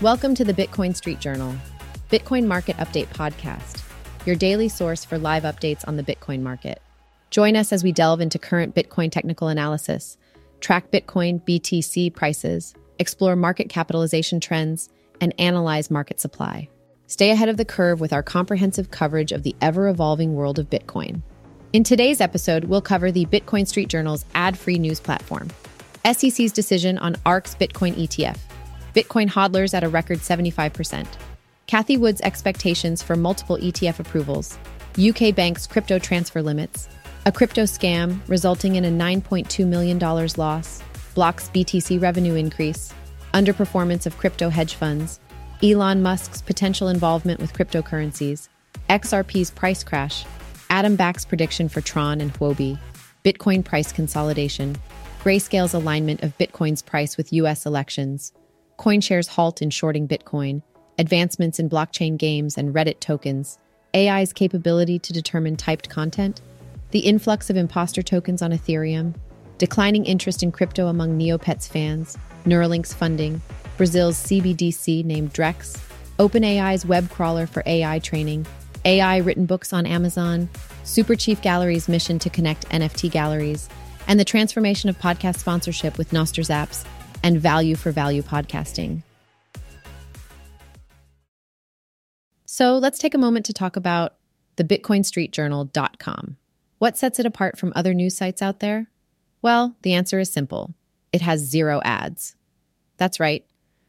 Welcome to the Bitcoin Street Journal, Bitcoin Market Update Podcast, your daily source for live updates on the Bitcoin market. Join us as we delve into current Bitcoin technical analysis, track Bitcoin BTC prices, explore market capitalization trends, and analyze market supply. Stay ahead of the curve with our comprehensive coverage of the ever evolving world of Bitcoin. In today's episode, we'll cover the Bitcoin Street Journal's ad free news platform, SEC's decision on ARK's Bitcoin ETF, Bitcoin hodlers at a record 75%, Cathie Wood's expectations for multiple ETF approvals, UK banks' crypto transfer limits, a crypto scam resulting in a $9.2 million loss, Block's BTC revenue increase, underperformance of crypto hedge funds, Elon Musk's potential involvement with cryptocurrencies, XRP's price crash, Adam Back's prediction for Tron and Huobi, Bitcoin price consolidation, Grayscale's alignment of Bitcoin's price with US elections, CoinShares' halt in shorting Bitcoin, advancements in blockchain games and Reddit tokens, AI's capability to determine typed content, the influx of imposter tokens on Ethereum, declining interest in crypto among Neopets fans, Neuralink's funding, Brazil's CBDC named Drex, OpenAI's web crawler for AI training, AI written books on Amazon, Superchief Gallery's mission to connect NFT galleries, and the transformation of podcast sponsorship with Nostr Zaps and value for value podcasting. So let's take a moment to talk about the BitcoinStreetJournal.com. What sets it apart from other news sites out there? Well, the answer is simple it has zero ads. That's right.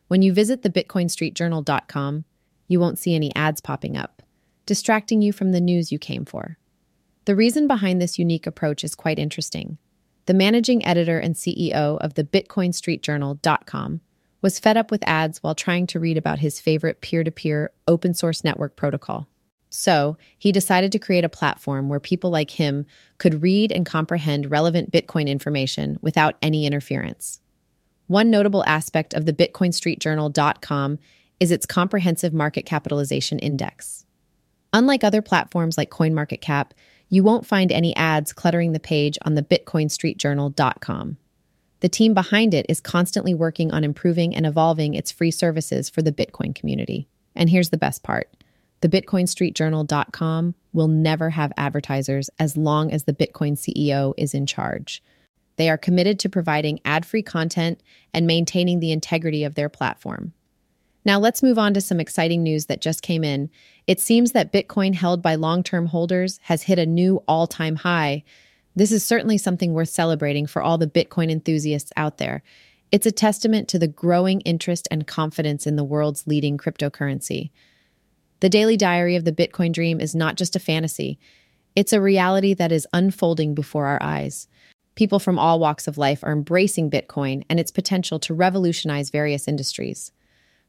When you visit the BitcoinStreetJournal.com, you won't see any ads popping up, distracting you from the news you came for. The reason behind this unique approach is quite interesting. The managing editor and CEO of the BitcoinStreetJournal.com was fed up with ads while trying to read about his favorite peer to peer open source network protocol. So, he decided to create a platform where people like him could read and comprehend relevant Bitcoin information without any interference. One notable aspect of the BitcoinStreetJournal.com is its comprehensive market capitalization index. Unlike other platforms like CoinMarketCap, you won't find any ads cluttering the page on the BitcoinStreetJournal.com. The team behind it is constantly working on improving and evolving its free services for the Bitcoin community. And here's the best part the BitcoinStreetJournal.com will never have advertisers as long as the Bitcoin CEO is in charge. They are committed to providing ad free content and maintaining the integrity of their platform. Now, let's move on to some exciting news that just came in. It seems that Bitcoin held by long term holders has hit a new all time high. This is certainly something worth celebrating for all the Bitcoin enthusiasts out there. It's a testament to the growing interest and confidence in the world's leading cryptocurrency. The daily diary of the Bitcoin dream is not just a fantasy, it's a reality that is unfolding before our eyes. People from all walks of life are embracing Bitcoin and its potential to revolutionize various industries.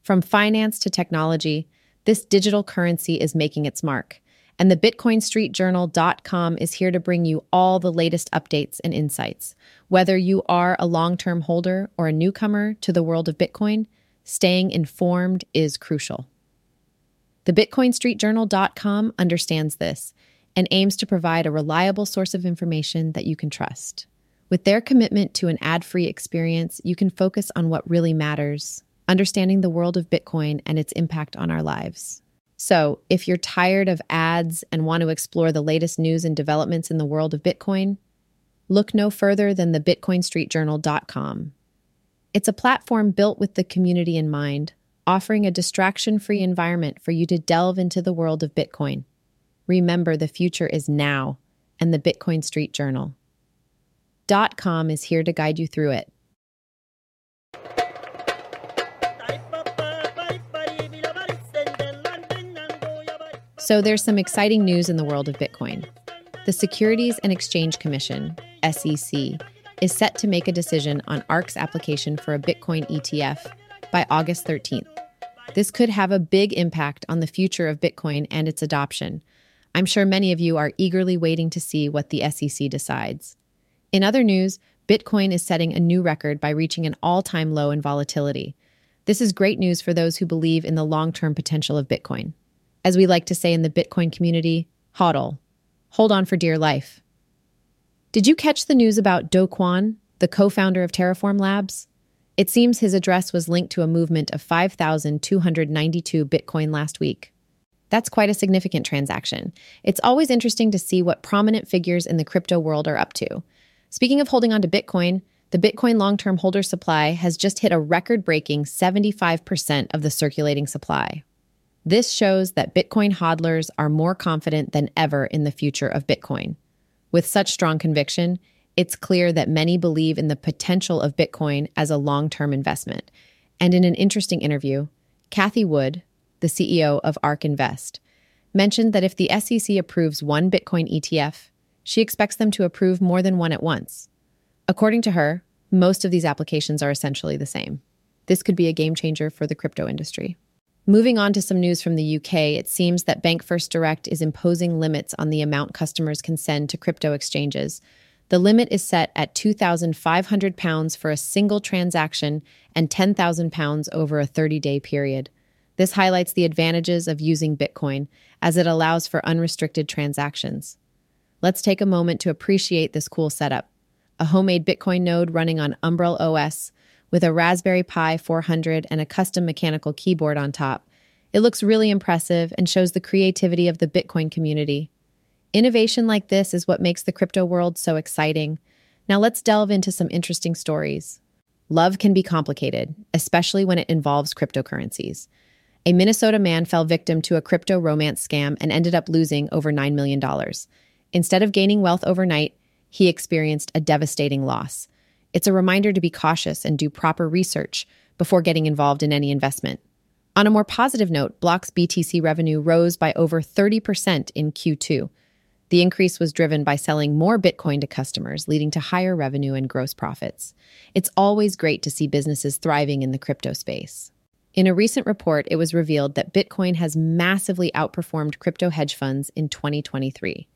From finance to technology, this digital currency is making its mark. And the BitcoinStreetJournal.com is here to bring you all the latest updates and insights. Whether you are a long term holder or a newcomer to the world of Bitcoin, staying informed is crucial. The BitcoinStreetJournal.com understands this and aims to provide a reliable source of information that you can trust. With their commitment to an ad free experience, you can focus on what really matters understanding the world of Bitcoin and its impact on our lives. So, if you're tired of ads and want to explore the latest news and developments in the world of Bitcoin, look no further than the BitcoinStreetJournal.com. It's a platform built with the community in mind, offering a distraction free environment for you to delve into the world of Bitcoin. Remember, the future is now, and the Bitcoin Street Journal. .com is here to guide you through it. So there's some exciting news in the world of Bitcoin. The Securities and Exchange Commission, SEC, is set to make a decision on ARK's application for a Bitcoin ETF by August 13th. This could have a big impact on the future of Bitcoin and its adoption. I'm sure many of you are eagerly waiting to see what the SEC decides. In other news, Bitcoin is setting a new record by reaching an all time low in volatility. This is great news for those who believe in the long term potential of Bitcoin as we like to say in the Bitcoin community, hodl. Hold on for dear life. Did you catch the news about Do Kwon, the co founder of Terraform Labs? It seems his address was linked to a movement of 5,292 Bitcoin last week. That's quite a significant transaction. It's always interesting to see what prominent figures in the crypto world are up to. Speaking of holding on to Bitcoin, the Bitcoin long term holder supply has just hit a record breaking 75% of the circulating supply. This shows that Bitcoin hodlers are more confident than ever in the future of Bitcoin. With such strong conviction, it's clear that many believe in the potential of Bitcoin as a long term investment. And in an interesting interview, Cathie Wood, the CEO of ARK Invest, mentioned that if the SEC approves one Bitcoin ETF, she expects them to approve more than one at once. According to her, most of these applications are essentially the same. This could be a game changer for the crypto industry. Moving on to some news from the UK, it seems that Bank First Direct is imposing limits on the amount customers can send to crypto exchanges. The limit is set at £2,500 for a single transaction and £10,000 over a 30 day period. This highlights the advantages of using Bitcoin as it allows for unrestricted transactions. Let's take a moment to appreciate this cool setup a homemade Bitcoin node running on Umbrel OS with a Raspberry Pi 400 and a custom mechanical keyboard on top. It looks really impressive and shows the creativity of the Bitcoin community. Innovation like this is what makes the crypto world so exciting. Now let's delve into some interesting stories. Love can be complicated, especially when it involves cryptocurrencies. A Minnesota man fell victim to a crypto romance scam and ended up losing over $9 million. Instead of gaining wealth overnight, he experienced a devastating loss. It's a reminder to be cautious and do proper research before getting involved in any investment. On a more positive note, Block's BTC revenue rose by over 30% in Q2. The increase was driven by selling more Bitcoin to customers, leading to higher revenue and gross profits. It's always great to see businesses thriving in the crypto space. In a recent report, it was revealed that Bitcoin has massively outperformed crypto hedge funds in 2023.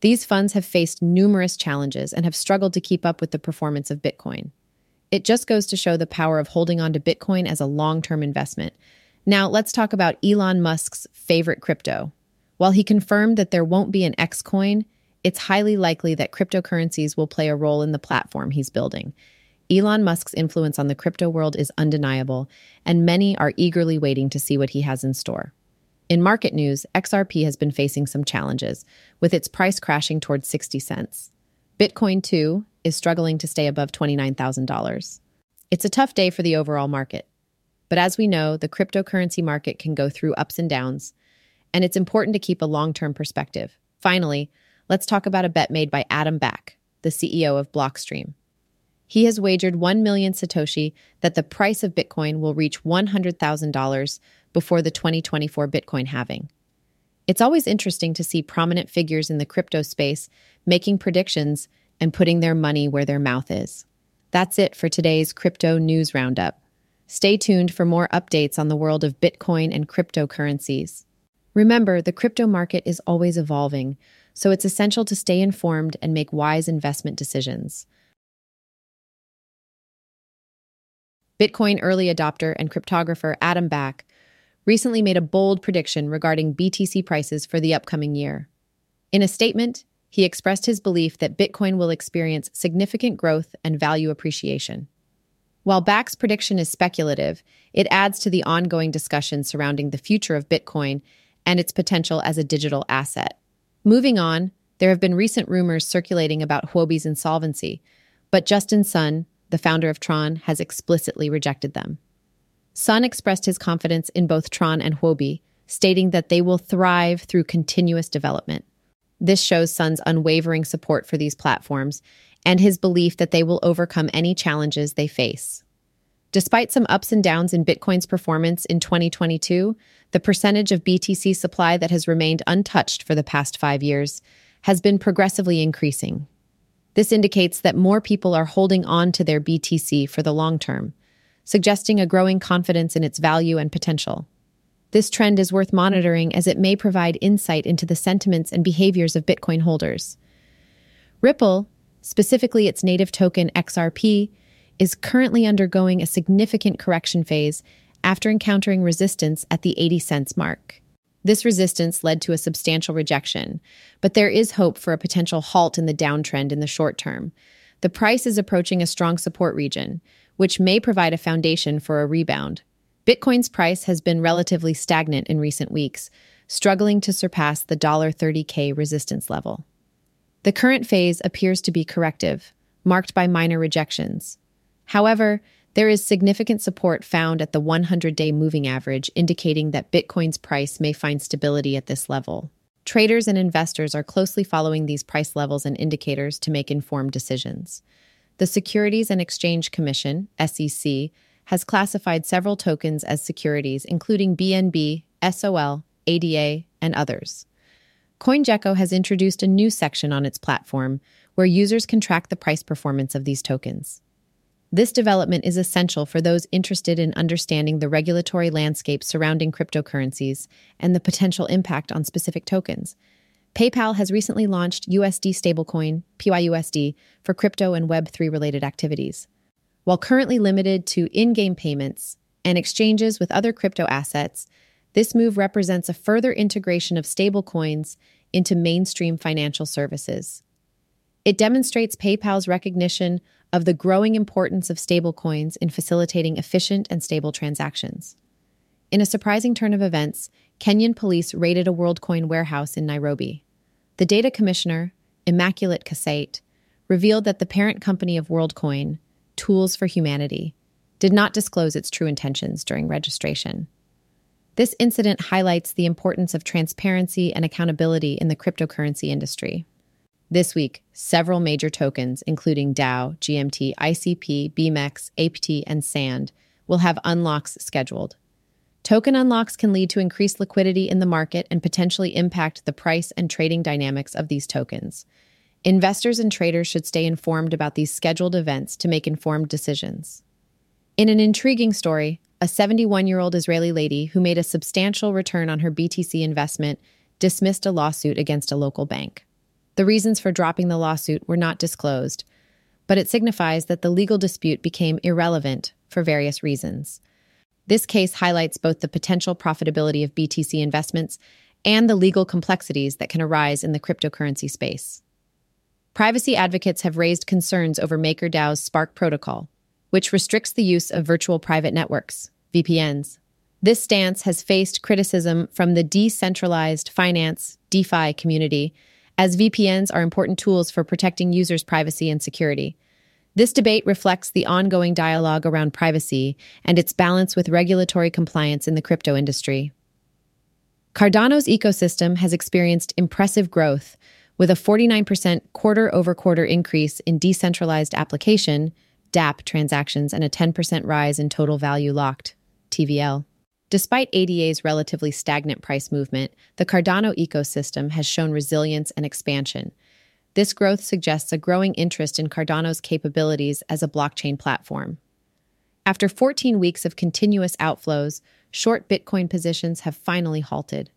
These funds have faced numerous challenges and have struggled to keep up with the performance of Bitcoin. It just goes to show the power of holding on to Bitcoin as a long term investment. Now, let's talk about Elon Musk's favorite crypto. While he confirmed that there won't be an X coin, it's highly likely that cryptocurrencies will play a role in the platform he's building. Elon Musk's influence on the crypto world is undeniable, and many are eagerly waiting to see what he has in store. In market news, XRP has been facing some challenges, with its price crashing towards 60 cents. Bitcoin, too, is struggling to stay above $29,000. It's a tough day for the overall market. But as we know, the cryptocurrency market can go through ups and downs, and it's important to keep a long term perspective. Finally, let's talk about a bet made by Adam Back, the CEO of Blockstream. He has wagered 1 million Satoshi that the price of Bitcoin will reach $100,000 before the 2024 Bitcoin halving. It's always interesting to see prominent figures in the crypto space making predictions and putting their money where their mouth is. That's it for today's Crypto News Roundup. Stay tuned for more updates on the world of Bitcoin and cryptocurrencies. Remember, the crypto market is always evolving, so it's essential to stay informed and make wise investment decisions. Bitcoin early adopter and cryptographer Adam Back recently made a bold prediction regarding BTC prices for the upcoming year. In a statement, he expressed his belief that Bitcoin will experience significant growth and value appreciation. While Back's prediction is speculative, it adds to the ongoing discussion surrounding the future of Bitcoin and its potential as a digital asset. Moving on, there have been recent rumors circulating about Huobi's insolvency, but Justin Sun, the founder of Tron, has explicitly rejected them. Sun expressed his confidence in both Tron and Huobi, stating that they will thrive through continuous development. This shows Sun's unwavering support for these platforms and his belief that they will overcome any challenges they face. Despite some ups and downs in Bitcoin's performance in 2022, the percentage of BTC supply that has remained untouched for the past five years has been progressively increasing. This indicates that more people are holding on to their BTC for the long term, suggesting a growing confidence in its value and potential. This trend is worth monitoring as it may provide insight into the sentiments and behaviors of Bitcoin holders. Ripple, specifically its native token XRP, is currently undergoing a significant correction phase after encountering resistance at the 80 cents mark. This resistance led to a substantial rejection, but there is hope for a potential halt in the downtrend in the short term. The price is approaching a strong support region, which may provide a foundation for a rebound. Bitcoin's price has been relatively stagnant in recent weeks, struggling to surpass the $30K resistance level. The current phase appears to be corrective, marked by minor rejections. However, there is significant support found at the 100 day moving average, indicating that Bitcoin's price may find stability at this level. Traders and investors are closely following these price levels and indicators to make informed decisions. The Securities and Exchange Commission, SEC, has classified several tokens as securities, including BNB, SOL, ADA, and others. CoinGecko has introduced a new section on its platform where users can track the price performance of these tokens. This development is essential for those interested in understanding the regulatory landscape surrounding cryptocurrencies and the potential impact on specific tokens. PayPal has recently launched USD stablecoin, PYUSD, for crypto and Web3 related activities. While currently limited to in game payments and exchanges with other crypto assets, this move represents a further integration of stablecoins into mainstream financial services. It demonstrates PayPal's recognition of the growing importance of stablecoins in facilitating efficient and stable transactions. In a surprising turn of events, Kenyan police raided a WorldCoin warehouse in Nairobi. The data commissioner, Immaculate Kassait, revealed that the parent company of WorldCoin, Tools for Humanity, did not disclose its true intentions during registration. This incident highlights the importance of transparency and accountability in the cryptocurrency industry. This week, several major tokens, including DAO, GMT, ICP, BMEX, APT, and SAND, will have unlocks scheduled. Token unlocks can lead to increased liquidity in the market and potentially impact the price and trading dynamics of these tokens. Investors and traders should stay informed about these scheduled events to make informed decisions. In an intriguing story, a 71 year old Israeli lady who made a substantial return on her BTC investment dismissed a lawsuit against a local bank. The reasons for dropping the lawsuit were not disclosed, but it signifies that the legal dispute became irrelevant for various reasons. This case highlights both the potential profitability of BTC investments and the legal complexities that can arise in the cryptocurrency space. Privacy advocates have raised concerns over MakerDAO's Spark protocol, which restricts the use of virtual private networks, VPNs. This stance has faced criticism from the decentralized finance DeFi community as VPNs are important tools for protecting users' privacy and security. This debate reflects the ongoing dialogue around privacy and its balance with regulatory compliance in the crypto industry. Cardano's ecosystem has experienced impressive growth, with a 49% quarter over quarter increase in decentralized application DApp transactions and a 10% rise in total value locked TVL. Despite ADA's relatively stagnant price movement, the Cardano ecosystem has shown resilience and expansion. This growth suggests a growing interest in Cardano's capabilities as a blockchain platform. After 14 weeks of continuous outflows, short Bitcoin positions have finally halted.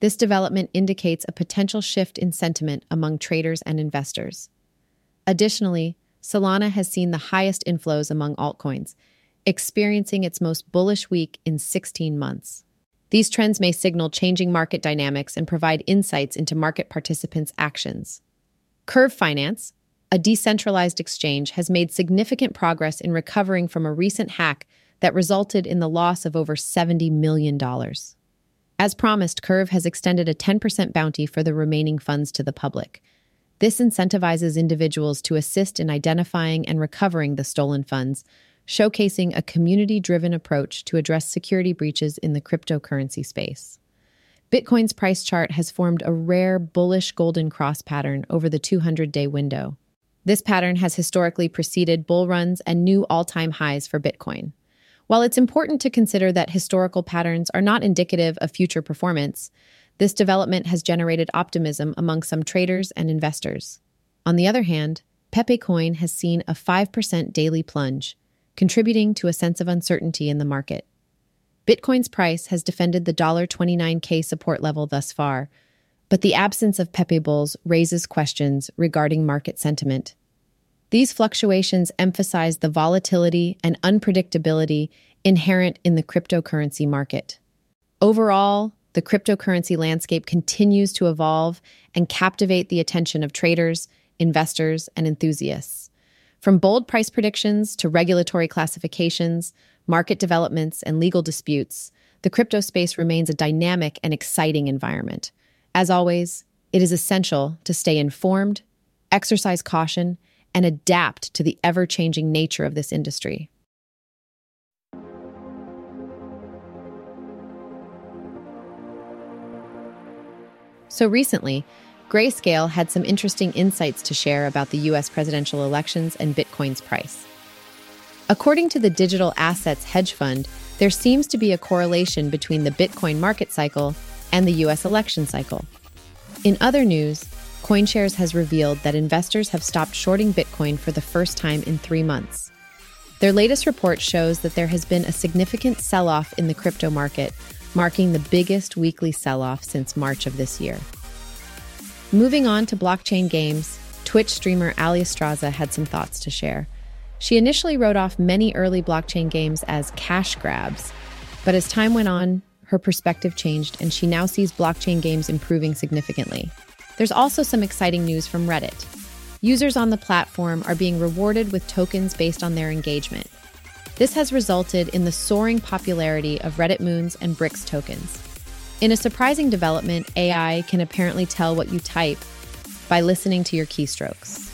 This development indicates a potential shift in sentiment among traders and investors. Additionally, Solana has seen the highest inflows among altcoins, experiencing its most bullish week in 16 months. These trends may signal changing market dynamics and provide insights into market participants' actions. Curve Finance, a decentralized exchange, has made significant progress in recovering from a recent hack that resulted in the loss of over $70 million. As promised, Curve has extended a 10% bounty for the remaining funds to the public. This incentivizes individuals to assist in identifying and recovering the stolen funds, showcasing a community driven approach to address security breaches in the cryptocurrency space. Bitcoin's price chart has formed a rare bullish golden cross pattern over the 200 day window. This pattern has historically preceded bull runs and new all time highs for Bitcoin. While it's important to consider that historical patterns are not indicative of future performance, this development has generated optimism among some traders and investors. On the other hand, Pepe Coin has seen a 5% daily plunge, contributing to a sense of uncertainty in the market. Bitcoin's price has defended the $29K support level thus far, but the absence of Pepe bulls raises questions regarding market sentiment. These fluctuations emphasize the volatility and unpredictability inherent in the cryptocurrency market. Overall, the cryptocurrency landscape continues to evolve and captivate the attention of traders, investors, and enthusiasts. From bold price predictions to regulatory classifications, market developments, and legal disputes, the crypto space remains a dynamic and exciting environment. As always, it is essential to stay informed, exercise caution, and adapt to the ever changing nature of this industry. So recently, Grayscale had some interesting insights to share about the US presidential elections and Bitcoin's price. According to the Digital Assets Hedge Fund, there seems to be a correlation between the Bitcoin market cycle and the US election cycle. In other news, CoinShares has revealed that investors have stopped shorting Bitcoin for the first time in three months. Their latest report shows that there has been a significant sell off in the crypto market, marking the biggest weekly sell off since March of this year. Moving on to blockchain games, Twitch streamer Ali Estraza had some thoughts to share. She initially wrote off many early blockchain games as cash grabs, but as time went on, her perspective changed and she now sees blockchain games improving significantly. There's also some exciting news from Reddit. Users on the platform are being rewarded with tokens based on their engagement. This has resulted in the soaring popularity of Reddit Moons and Bricks tokens. In a surprising development, AI can apparently tell what you type by listening to your keystrokes.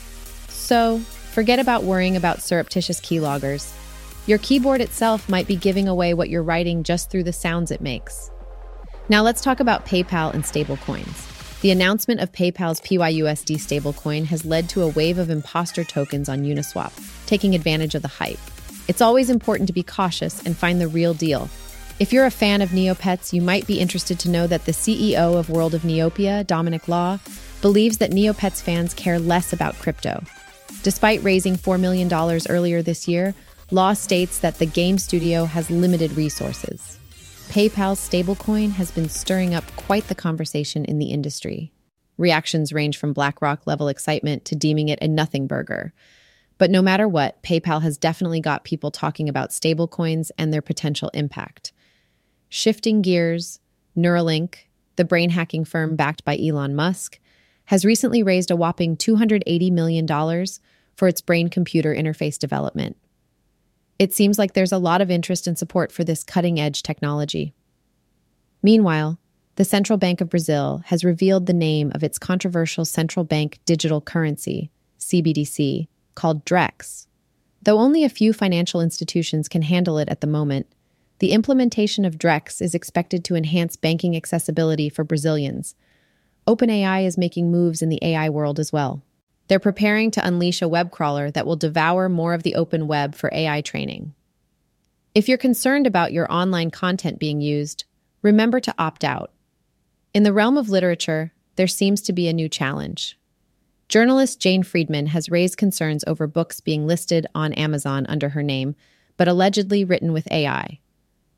So, forget about worrying about surreptitious keyloggers. Your keyboard itself might be giving away what you're writing just through the sounds it makes. Now let's talk about PayPal and stablecoins. The announcement of PayPal's PYUSD stablecoin has led to a wave of imposter tokens on Uniswap, taking advantage of the hype. It's always important to be cautious and find the real deal. If you're a fan of Neopets, you might be interested to know that the CEO of World of Neopia, Dominic Law, believes that Neopets fans care less about crypto. Despite raising $4 million earlier this year, Law states that the game studio has limited resources. PayPal's stablecoin has been stirring up quite the conversation in the industry. Reactions range from BlackRock level excitement to deeming it a nothing burger. But no matter what, PayPal has definitely got people talking about stablecoins and their potential impact. Shifting gears, Neuralink, the brain hacking firm backed by Elon Musk, has recently raised a whopping $280 million for its brain computer interface development. It seems like there's a lot of interest and support for this cutting edge technology. Meanwhile, the Central Bank of Brazil has revealed the name of its controversial central bank digital currency, CBDC, called Drex. Though only a few financial institutions can handle it at the moment, the implementation of Drex is expected to enhance banking accessibility for Brazilians. OpenAI is making moves in the AI world as well. They're preparing to unleash a web crawler that will devour more of the open web for AI training. If you're concerned about your online content being used, remember to opt out. In the realm of literature, there seems to be a new challenge. Journalist Jane Friedman has raised concerns over books being listed on Amazon under her name, but allegedly written with AI.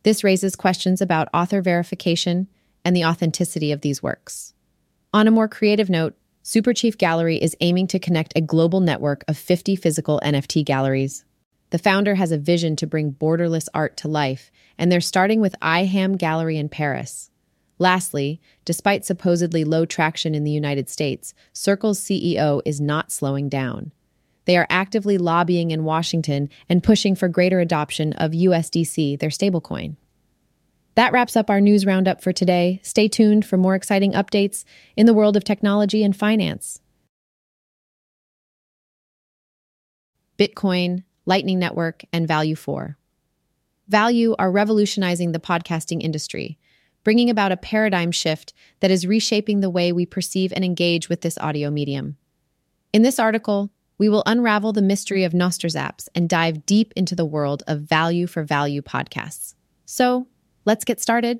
This raises questions about author verification and the authenticity of these works. On a more creative note, Superchief Gallery is aiming to connect a global network of 50 physical NFT galleries. The founder has a vision to bring borderless art to life, and they're starting with iHam Gallery in Paris. Lastly, despite supposedly low traction in the United States, Circle's CEO is not slowing down. They are actively lobbying in Washington and pushing for greater adoption of USDC, their stablecoin. That wraps up our news roundup for today. Stay tuned for more exciting updates in the world of technology and finance. Bitcoin, Lightning Network, and Value 4. Value are revolutionizing the podcasting industry, bringing about a paradigm shift that is reshaping the way we perceive and engage with this audio medium. In this article, we will unravel the mystery of Nostr Zaps and dive deep into the world of value for value podcasts. So, Let's get started.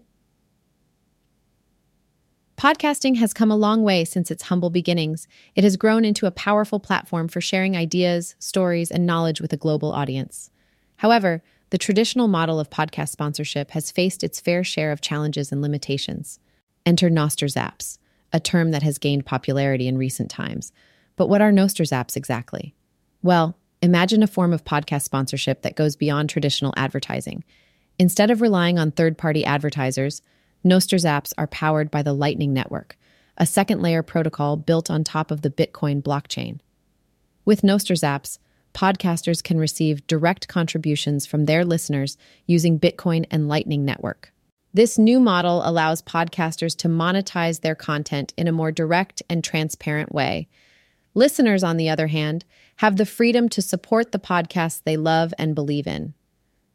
Podcasting has come a long way since its humble beginnings. It has grown into a powerful platform for sharing ideas, stories, and knowledge with a global audience. However, the traditional model of podcast sponsorship has faced its fair share of challenges and limitations. Enter Nostr Zaps, a term that has gained popularity in recent times. But what are Nostr Zaps exactly? Well, imagine a form of podcast sponsorship that goes beyond traditional advertising. Instead of relying on third party advertisers, Nostr Zaps are powered by the Lightning Network, a second layer protocol built on top of the Bitcoin blockchain. With Nostr Zaps, podcasters can receive direct contributions from their listeners using Bitcoin and Lightning Network. This new model allows podcasters to monetize their content in a more direct and transparent way. Listeners, on the other hand, have the freedom to support the podcasts they love and believe in.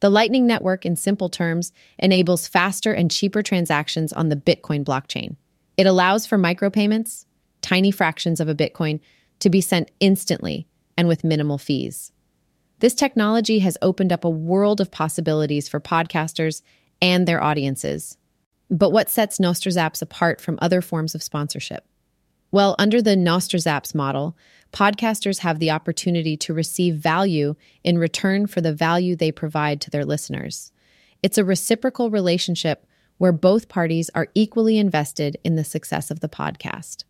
The Lightning Network, in simple terms, enables faster and cheaper transactions on the Bitcoin blockchain. It allows for micropayments, tiny fractions of a Bitcoin, to be sent instantly and with minimal fees. This technology has opened up a world of possibilities for podcasters and their audiences. But what sets Zaps apart from other forms of sponsorship? Well, under the Zaps model, podcasters have the opportunity to receive value in return for the value they provide to their listeners. It's a reciprocal relationship where both parties are equally invested in the success of the podcast.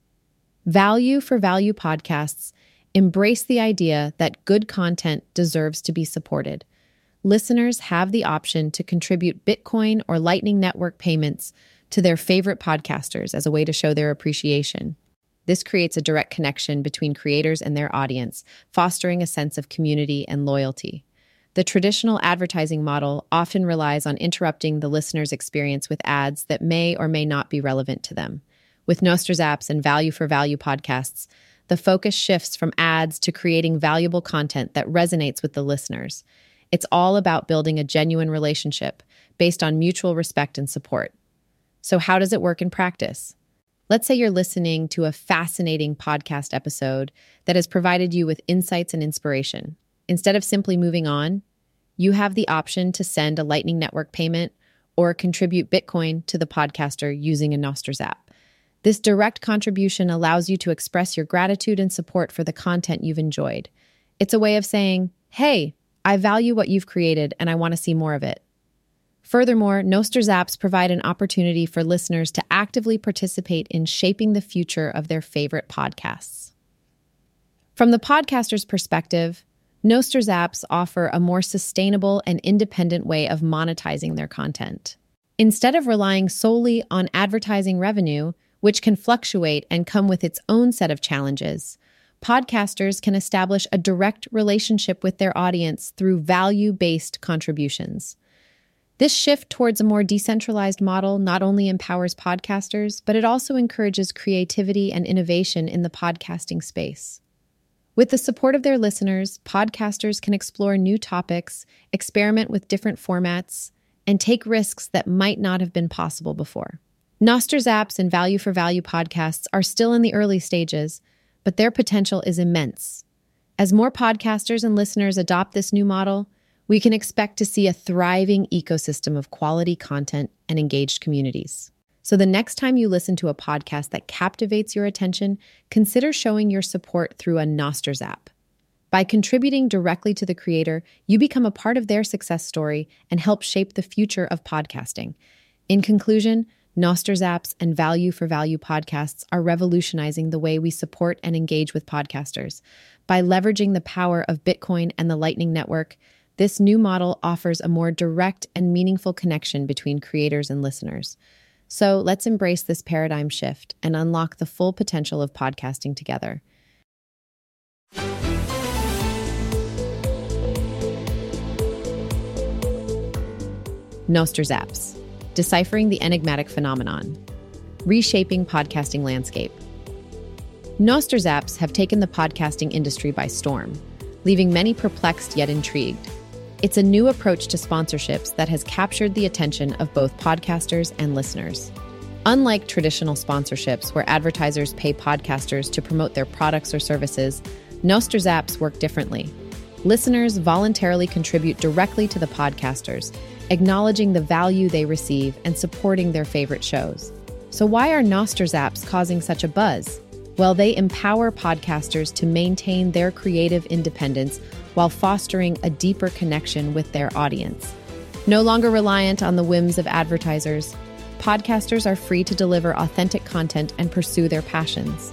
Value for value podcasts embrace the idea that good content deserves to be supported. Listeners have the option to contribute Bitcoin or Lightning Network payments to their favorite podcasters as a way to show their appreciation. This creates a direct connection between creators and their audience, fostering a sense of community and loyalty. The traditional advertising model often relies on interrupting the listener's experience with ads that may or may not be relevant to them. With Nostr Zaps and Value for Value podcasts, the focus shifts from ads to creating valuable content that resonates with the listeners. It's all about building a genuine relationship based on mutual respect and support. So, how does it work in practice? Let's say you're listening to a fascinating podcast episode that has provided you with insights and inspiration. Instead of simply moving on, you have the option to send a Lightning Network payment or contribute Bitcoin to the podcaster using a Nostr Zap. This direct contribution allows you to express your gratitude and support for the content you've enjoyed. It's a way of saying, hey, I value what you've created and I want to see more of it. Furthermore, Nostr Zaps provide an opportunity for listeners to actively participate in shaping the future of their favorite podcasts. From the podcaster's perspective, Nostr Zaps offer a more sustainable and independent way of monetizing their content. Instead of relying solely on advertising revenue, which can fluctuate and come with its own set of challenges, podcasters can establish a direct relationship with their audience through value based contributions. This shift towards a more decentralized model not only empowers podcasters, but it also encourages creativity and innovation in the podcasting space. With the support of their listeners, podcasters can explore new topics, experiment with different formats, and take risks that might not have been possible before. Nostr Zaps and Value for Value podcasts are still in the early stages, but their potential is immense. As more podcasters and listeners adopt this new model, we can expect to see a thriving ecosystem of quality content and engaged communities. So, the next time you listen to a podcast that captivates your attention, consider showing your support through a Nostr Zap. By contributing directly to the creator, you become a part of their success story and help shape the future of podcasting. In conclusion, Nostr Zaps and Value for Value podcasts are revolutionizing the way we support and engage with podcasters. By leveraging the power of Bitcoin and the Lightning Network, this new model offers a more direct and meaningful connection between creators and listeners. So let's embrace this paradigm shift and unlock the full potential of podcasting together. Nostr Zaps, deciphering the enigmatic phenomenon, reshaping podcasting landscape. Nostr Zaps have taken the podcasting industry by storm, leaving many perplexed yet intrigued. It's a new approach to sponsorships that has captured the attention of both podcasters and listeners. Unlike traditional sponsorships where advertisers pay podcasters to promote their products or services, Nostr Zaps work differently. Listeners voluntarily contribute directly to the podcasters, acknowledging the value they receive and supporting their favorite shows. So, why are Nostr Zaps causing such a buzz? Well, they empower podcasters to maintain their creative independence while fostering a deeper connection with their audience. No longer reliant on the whims of advertisers, podcasters are free to deliver authentic content and pursue their passions.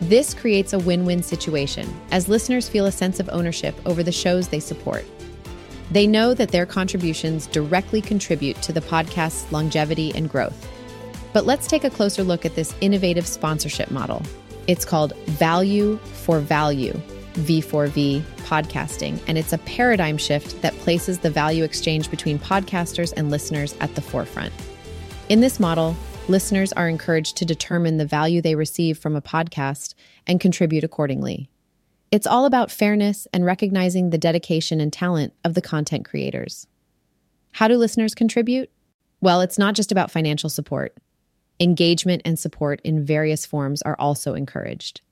This creates a win win situation as listeners feel a sense of ownership over the shows they support. They know that their contributions directly contribute to the podcast's longevity and growth. But let's take a closer look at this innovative sponsorship model. It's called Value for Value, V4V podcasting, and it's a paradigm shift that places the value exchange between podcasters and listeners at the forefront. In this model, listeners are encouraged to determine the value they receive from a podcast and contribute accordingly. It's all about fairness and recognizing the dedication and talent of the content creators. How do listeners contribute? Well, it's not just about financial support. Engagement and support in various forms are also encouraged.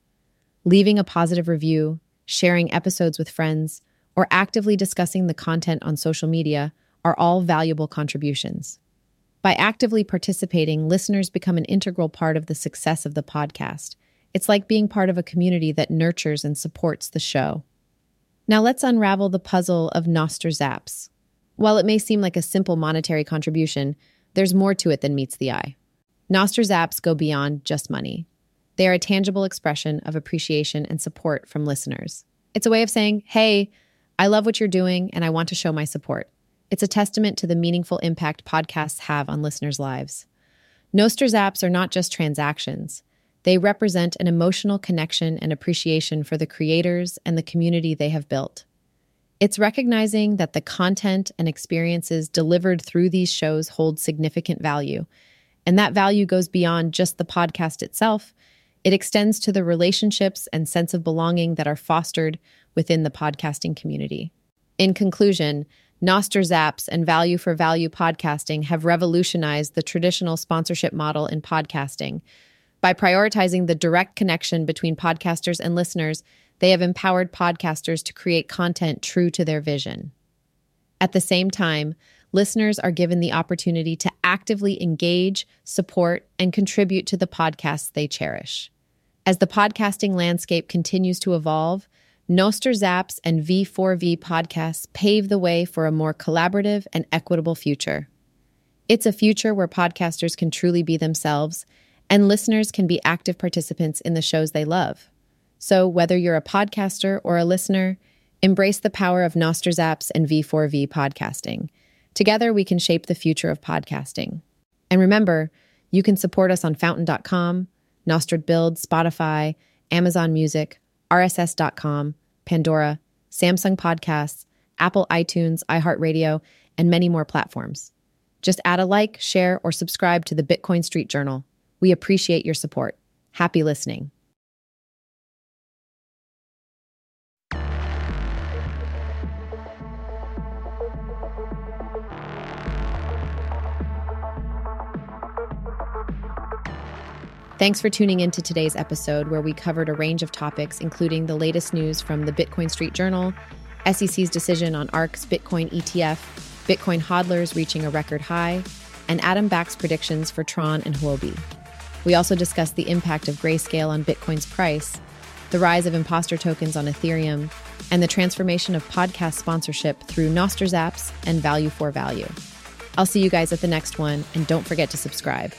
Leaving a positive review, sharing episodes with friends, or actively discussing the content on social media are all valuable contributions. By actively participating, listeners become an integral part of the success of the podcast. It's like being part of a community that nurtures and supports the show. Now let's unravel the puzzle of Nostr Zaps. While it may seem like a simple monetary contribution, there's more to it than meets the eye. Nostr Zaps go beyond just money. They are a tangible expression of appreciation and support from listeners. It's a way of saying, hey, I love what you're doing and I want to show my support. It's a testament to the meaningful impact podcasts have on listeners' lives. Nostr Zaps are not just transactions, they represent an emotional connection and appreciation for the creators and the community they have built. It's recognizing that the content and experiences delivered through these shows hold significant value. And that value goes beyond just the podcast itself. It extends to the relationships and sense of belonging that are fostered within the podcasting community. In conclusion, Nostr Zaps and Value for Value podcasting have revolutionized the traditional sponsorship model in podcasting. By prioritizing the direct connection between podcasters and listeners, they have empowered podcasters to create content true to their vision. At the same time, listeners are given the opportunity to actively engage, support, and contribute to the podcasts they cherish. As the podcasting landscape continues to evolve, Nostr Zaps and V4V podcasts pave the way for a more collaborative and equitable future. It's a future where podcasters can truly be themselves and listeners can be active participants in the shows they love. So, whether you're a podcaster or a listener, embrace the power of Nostr Zaps and V4V podcasting. Together, we can shape the future of podcasting. And remember, you can support us on fountain.com, Nostr Build, Spotify, Amazon Music, RSS.com, Pandora, Samsung Podcasts, Apple iTunes, iHeartRadio, and many more platforms. Just add a like, share, or subscribe to the Bitcoin Street Journal. We appreciate your support. Happy listening. Thanks for tuning in to today's episode, where we covered a range of topics, including the latest news from the Bitcoin Street Journal, SEC's decision on ARK's Bitcoin ETF, Bitcoin hodlers reaching a record high, and Adam Back's predictions for Tron and Huobi. We also discussed the impact of grayscale on Bitcoin's price, the rise of imposter tokens on Ethereum, and the transformation of podcast sponsorship through Nostr Zaps and Value for Value. I'll see you guys at the next one, and don't forget to subscribe.